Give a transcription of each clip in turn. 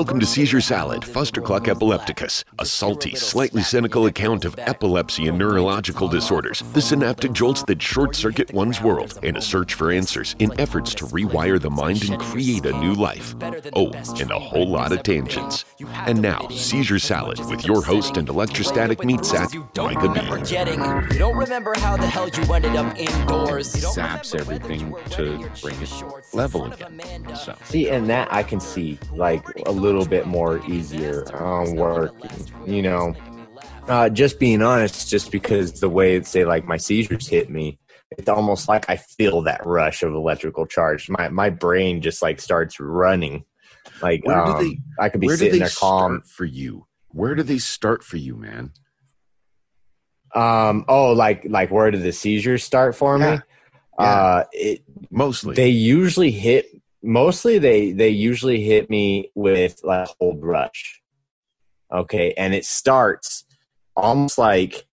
Welcome to Seizure Salad, Fustercluck epilepticus, a salty, slightly cynical account of epilepsy and neurological disorders, the synaptic jolts that short circuit one's world, and a search for answers in efforts to rewire the mind and create a new life. Oh, and a whole lot of tangents. And now, Seizure Salad with your host and electrostatic meat sack, Micah Bean. Getting, you don't remember how the hell you ended up indoors. You don't saps everything to bring it shorts level of again. So See, and that I can see like a little bit more easier on work, you know. Uh, just being honest, just because the way say like my seizures hit me, it's almost like I feel that rush of electrical charge. My my brain just like starts running. Like Where do um, they- I could be where sitting they there calm. for you? Where do they start for you, man? Um, oh, like like where do the seizures start for Yeah. me? Uh, it Mostly. they usually hit mostly they they usually hit me with like cold rush okay and it starts almost like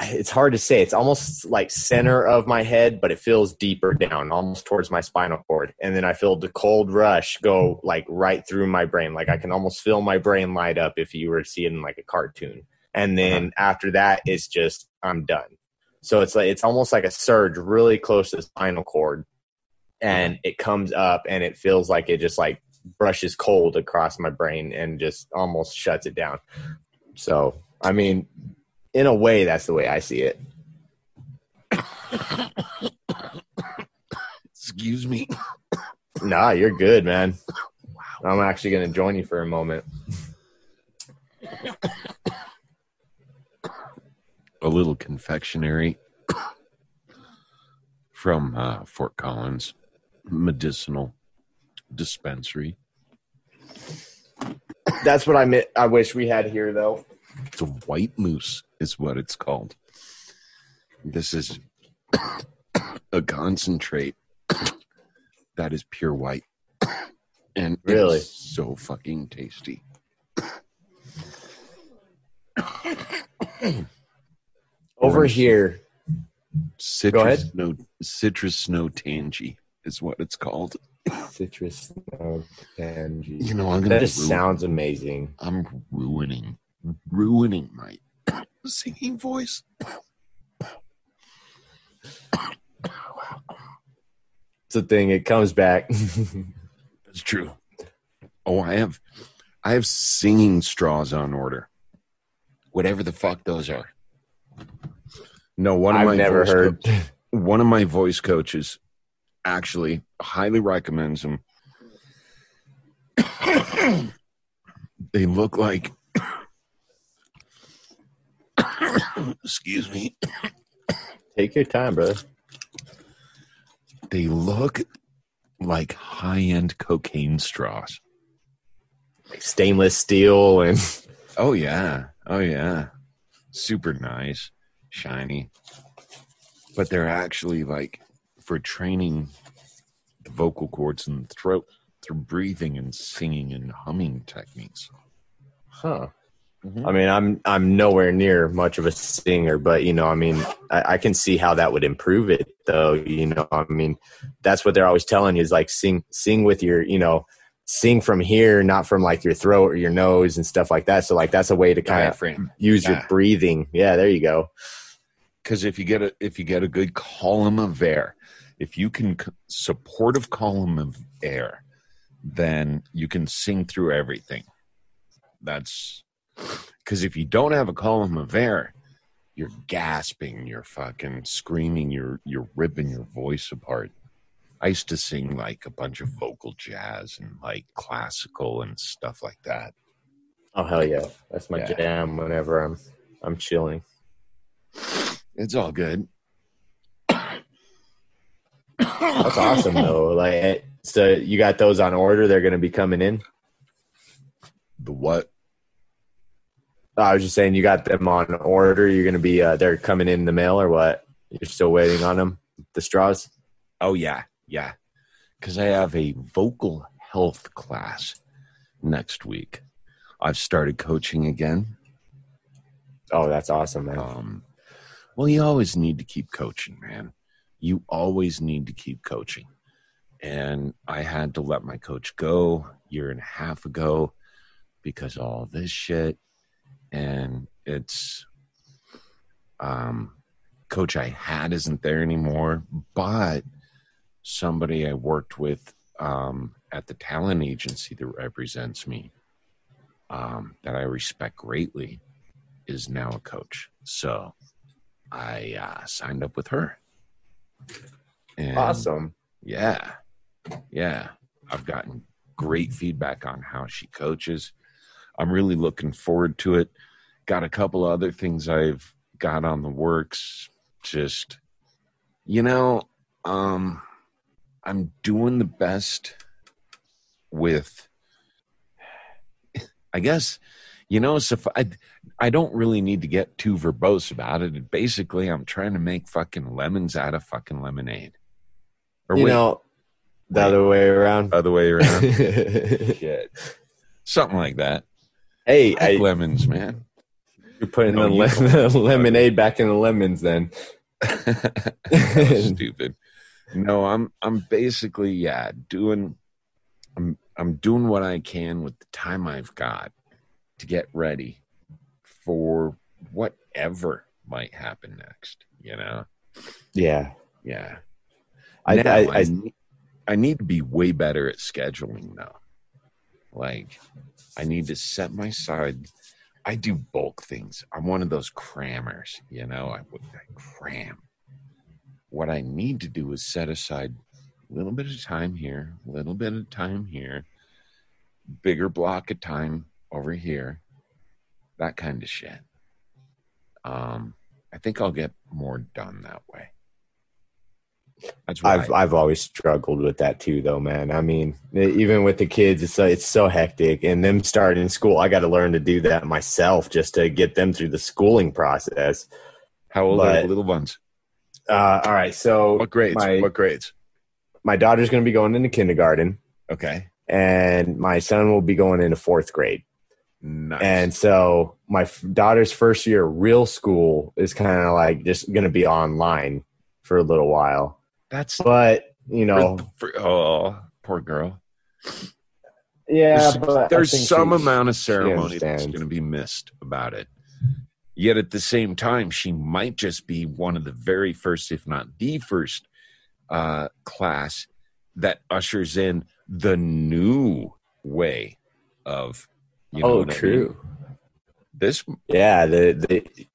it's hard to say it's almost like center of my head but it feels deeper down almost towards my spinal cord. And then i feel the cold rush go like right through my brain. Like i can almost feel my brain light up if you were to see it in like a cartoon. And uh-huh. then after that it's just i'm done. So it's like it's almost like a surge really close to the spinal cord and it comes up and it feels like it just like brushes cold across my brain and just almost shuts it down. So, I mean, in a way, that's the way I see it. Excuse me. Nah, you're good, man. I'm actually going to join you for a moment. A little confectionery from uh, Fort Collins Medicinal Dispensary. That's what I meant. I wish we had here, though. It's a white moose, is what it's called. This is a concentrate that is pure white. And Really? so fucking tasty. Over Orange. here, Citrus ahead. snow citrus snow tangy is what it's called. citrus snow tangy. You know, I'm gonna That just ruin- sounds amazing. I'm ruining ruining my singing voice. It's a thing. It comes back. It's true. Oh, I have I have singing straws on order. Whatever the fuck those are. No, one of I've my never heard. co- one of my voice coaches actually highly recommends them. they look like excuse me. Take your time, brother. They look like high-end cocaine straws. Like stainless steel and Oh yeah. Oh yeah. Super nice, shiny. But they're actually like for training the vocal cords and the throat through breathing and singing and humming techniques. Huh. Mm-hmm. I mean, I'm I'm nowhere near much of a singer, but you know, I mean, I, I can see how that would improve it, though. You know, I mean, that's what they're always telling you is like sing sing with your, you know, sing from here, not from like your throat or your nose and stuff like that. So like that's a way to kind of Diaphragm. use your breathing. Yeah, there you go. Because if you get a if you get a good column of air, if you can supportive column of air, then you can sing through everything. That's because if you don't have a column of air, you're gasping, you're fucking screaming, you're you're ripping your voice apart. I used to sing like a bunch of vocal jazz and like classical and stuff like that. Oh hell yeah, that's my Yeah. jam. Whenever I'm I'm chilling. It's all good. That's awesome though. Like, so you got those on order? They're gonna be coming in. The what? I was just saying you got them on order. You're gonna be uh, they're coming in the mail or what? You're still waiting on them. The straws. Oh yeah, yeah. Because I have a vocal health class next week. I've started coaching again. Oh, that's awesome, man. Um, well, you always need to keep coaching, man. You always need to keep coaching. And I had to let my coach go year and a half ago because all this shit. And it's um coach I had isn't there anymore, but somebody I worked with um at the talent agency that represents me um that I respect greatly is now a coach. So I uh, signed up with her. And Awesome. yeah. Yeah. I've gotten great feedback on how she coaches. I'm really looking forward to it. Got a couple other things I've got on the works. Just, you know, um, I'm doing the best with, I guess, you know, so I, I don't really need to get too verbose about it. Basically, I'm trying to make fucking lemons out of fucking lemonade. Or You wait, know, the wait. other way around. other way around. Shit. Something like that. I I, like lemons, man. you're putting No, the, you le- the lemonade back in the lemons then. Stupid. No, I'm I'm basically yeah doing I'm I'm doing what I can with the time I've got to get ready for whatever might happen next. You know, Yeah. yeah. I, Now, I, I, I, ne- I need to be way better at scheduling though. Like, I need to set my side. I do bulk things. I'm one of those crammers, you know. I, would- I cram. What I need to do is set aside a little bit of time here, a little bit of time here, bigger block of time over here, that kind of shit. Um, I think I'll get more done that way. That's I've I've always struggled with that too, though, man. I mean, even with the kids, it's so, it's so hectic, and them starting school, I got to learn to do that myself just to get them through the schooling process. How old are the little ones? Uh, all right, so What grades? my what grades? my daughter's going to be going into kindergarten, Okay. and my son will be going into fourth grade. Nice. And so my f- daughter's first year of real school is kind of like just going to be online for a little while. that's But you know, for, for- oh, poor girl. yeah, there's but there's some she- amount of ceremony that's going to be missed about it. Yet at the same time, she might just be one of the very first, if not the first, uh, class that ushers in the new way of. You know oh, what I mean? true. This Yeah, the the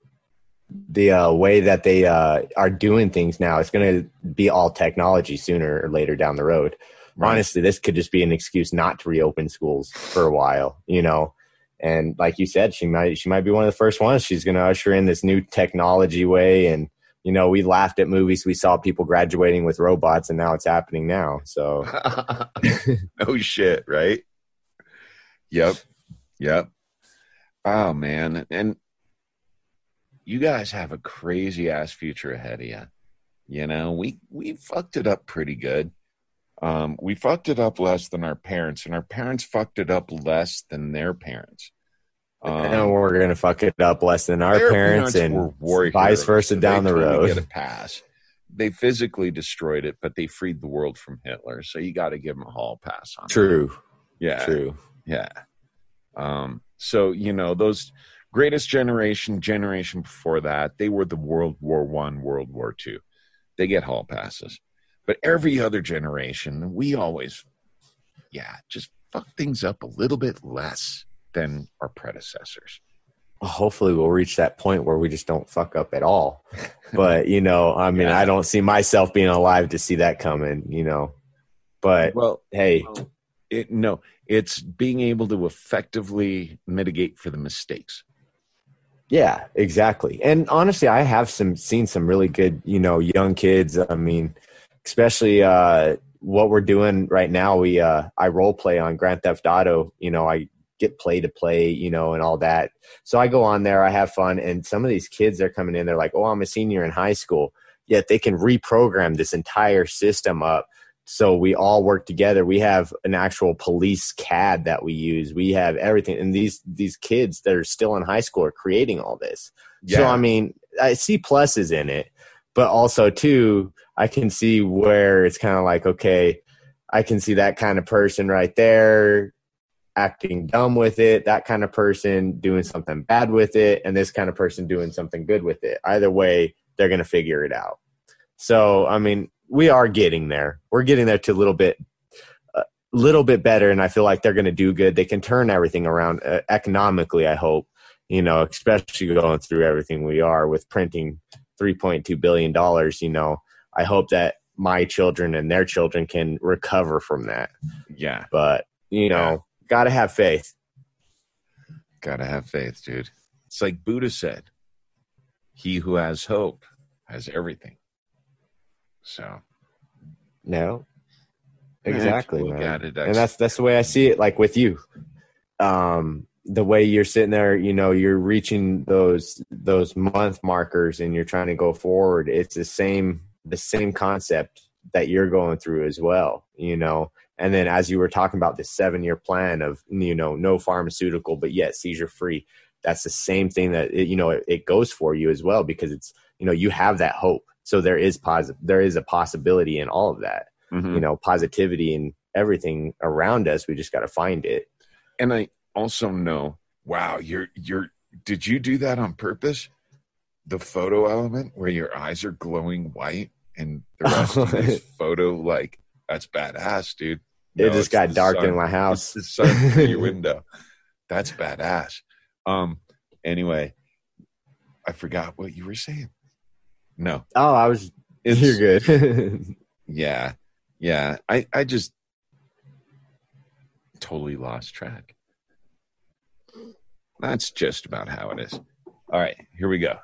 the uh, way that they uh, are doing things now, it's going to be all technology sooner or later down the road. right, Honestly, this could just be an excuse not to reopen schools for a while, you know. And like you said, she might she might be one of the first ones. She's going to usher in this new technology way, and you know, we laughed at movies we saw people graduating with robots, and now it's happening now. So oh shit, right? Yep. Yep. Oh man. And you guys have a crazy ass future ahead of you. You know, we we fucked it up pretty good. Um, we fucked it up less than our parents, and our parents fucked it up less than their parents. and Um, we're going to fuck it up less than our their parents, and vice versa so down the road. Get a pass. They physically destroyed it, but they freed the world from Hitler. So you got to give them a hall pass on. that. True, Yeah. true. Yeah. Um, so you know those greatest generation, generation before that, they were the World War One, World War Two. They get hall passes, but every other generation, we always, yeah, just fuck things up a little bit less than our predecessors. hopefully we'll reach that point where we just don't fuck up at all. But you know, I mean, Yeah. I don't see myself being alive to see that coming. You know, but Well, hey, it, no, it's being able to effectively mitigate for the mistakes. yeah, exactly. And honestly, I have some seen some really good, you know, young kids. I mean, especially uh, what we're doing right now. We uh, I role play on Grand Theft Auto. You know, I get play to play, you know, and all that. So I go on there, I have fun, and some of these kids they're coming in, they're like, "Oh, I'm a senior in high school," yet they can reprogram this entire system up. So we all work together. We have an actual police CAD that we use. We have everything, and these these kids that are still in high school are creating all this. So I mean, I see pluses in it, but also too, I can see where it's kind of like, okay, I can see that kind of person right there. acting dumb with it, that kind of person doing something bad with it, and this kind of person doing something good with it. Either way, they're going to figure it out. So, I mean, we are getting there. We're getting there to a little bit, a little bit better, and I feel like they're going to do good. They can turn everything around uh, economically. I hope, you know, especially going through everything we are with printing three point two billion dollars. You know, I hope that my children and their children can recover from that. Yeah, But you know, got to have faith. gotta have faith, dude. It's like Buddha said, "He who has hope has everything." So No, exactly, man. it. and that's that's the way I see it. Like with you, um, the way you're sitting there, you know, you're reaching those those month markers, and you're trying to go forward. It's the same the same concept that you're going through as well, you know. And then as you were talking about this seven year plan of you know no pharmaceutical, but yet seizure free. That's the same thing that it, you know it, it goes for you as well because it's you know you have that hope. So there is positive. There is a possibility in all of that Mhm. you know positivity and everything around us we just got to find it and I also know. Wow, you're you're. Did you do that on purpose? The photo element where your eyes are glowing white and the rest of this photo, like that's badass, dude. it No, just it's got dark sun. in my house the sun through your window. That's badass. Um. Anyway, I forgot what you were saying. No, oh i was it's you're good Yeah, yeah. I I just totally lost track. That's just about how it is. All right, here we go.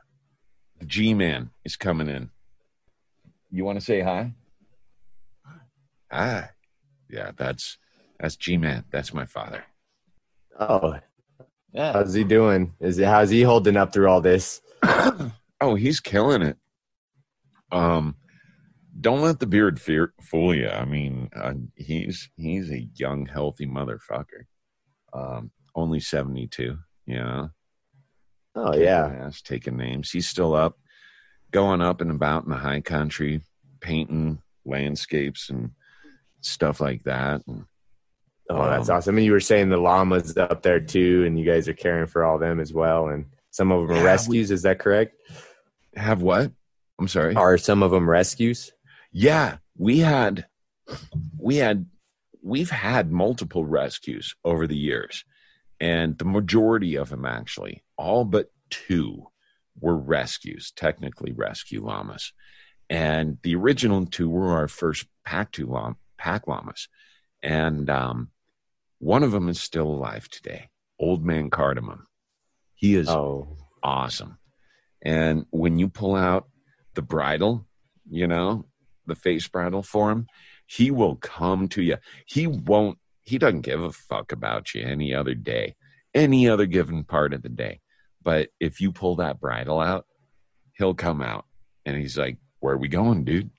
The G Man is coming in. You want to say hi? Hi. Yeah, that's that's G Man. That's my father. oh Yeah. how's he doing is it how's he holding up through all this oh, he's killing it. Um, don't let the beard fear, fool you. I mean, uh, he's he's a young, healthy motherfucker. Um, only seventy two. You know. oh Kicking yeah ass, taking names. He's still up, going up and about in the high country, painting landscapes and stuff like that. And oh that's Um, awesome and you were saying the llamas up there too and you guys are caring for all them as well and some of them are rescues is that correct have what? I'm sorry. are some of them rescues Yeah, we had we had we've had multiple rescues over the years. And the majority of them actually, all but two were rescues, technically rescue llamas. And the original two were our first pack two llama, pack llamas. And um, one of them is still alive today, Old Man Cardamom. He is oh awesome. And when you pull out the bridle, you know, the face bridle for him, he will come to you. He won't, he doesn't give a fuck about you any other day, any other given part of the day. But if you pull that bridle out, he'll come out and he's like, Where are we going, dude?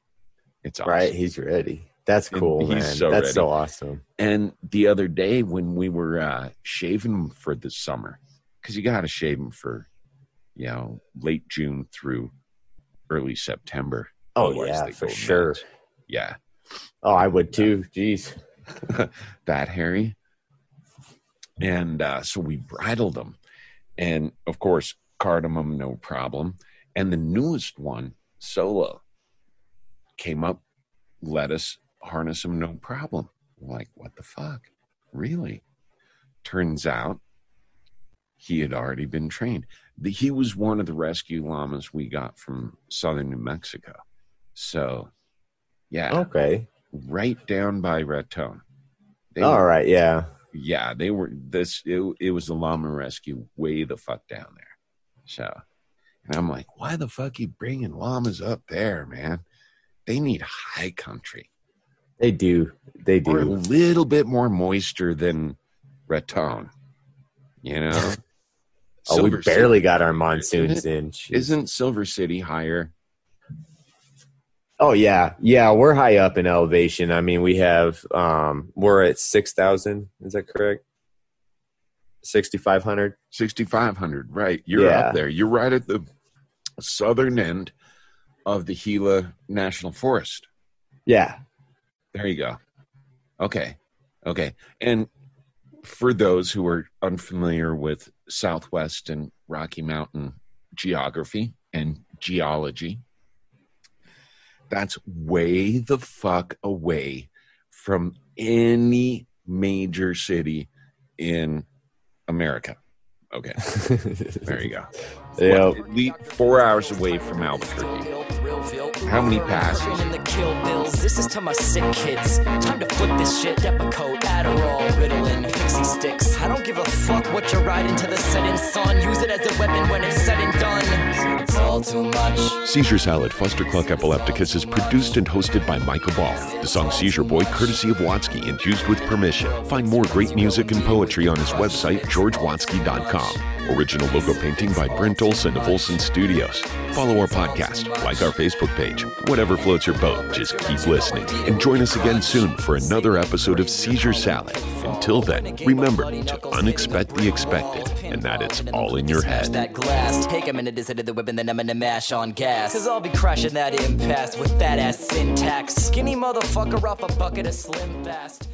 It's awesome. right he's ready that's And cool he's man so that's ready. so awesome And the other day when we were uh, shaving him for the summer, because you got to shave him for, you know, late June through early September. oh Otherwise yeah for sure nuts. Yeah, oh i would too jeez that hairy. And uh, so we bridled them, and of course, cardamom, no problem. And the newest one, solo, came up, let us harness him, no problem. Like, what the fuck? Really? Turns out he had already been trained. The, he was one of the rescue llamas we got from southern New Mexico. So, yeah, okay right down by Raton. They all were- right yeah yeah, they were this. It, it was the llama rescue way the fuck down there. So, and I'm like, why the fuck you bringing llamas up there, man? They need high country They do. They or a little bit more moisture than Raton. You know, Oh, we barely City- got our monsoons in. Jeez. Isn't Silver City higher? Oh yeah, yeah. We're high up in elevation. I mean, we have um, we're at six thousand. Is that correct? Sixty five hundred. 6,500, right. You're Yeah. up there. You're right at the southern end of the Gila National Forest. Yeah. There you go. Okay. Okay. And for those who are unfamiliar with Southwest and Rocky Mountain geography and geology, that's way the fuck away from any major city in America. Okay, there you go. Yep. At least four hours away from Albuquerque. How many passes? In the kill bills. This is to my sick kids. Time to flip this shit. Depakote, Adderall, Ritalin, Pixy Stix. I don't give a fuck what you're riding to the setting sun. Use it as a weapon when it's said and done. It's all too much. Seizure Salad Fustercluck Epilepticus is produced and hosted by Michael Ball. The song Seizure Boy, courtesy of Watsky and used with permission. Find more great music and poetry on his website, georgewatsky.com. Original logo painting by Brent Olson of Olson Studios. Follow our podcast, like our Facebook page. Whatever floats your boat, just keep listening. And join us again soon for another episode of Seizure Salad. Until then, remember to unexpect the expected and that it's all in your head. that glass. Take a minute to sit at the whip and then I'm gonna mash on gas. Cause I'll be crashing that impasse with that ass syntax. Skinny motherfucker off a bucket of slim fast.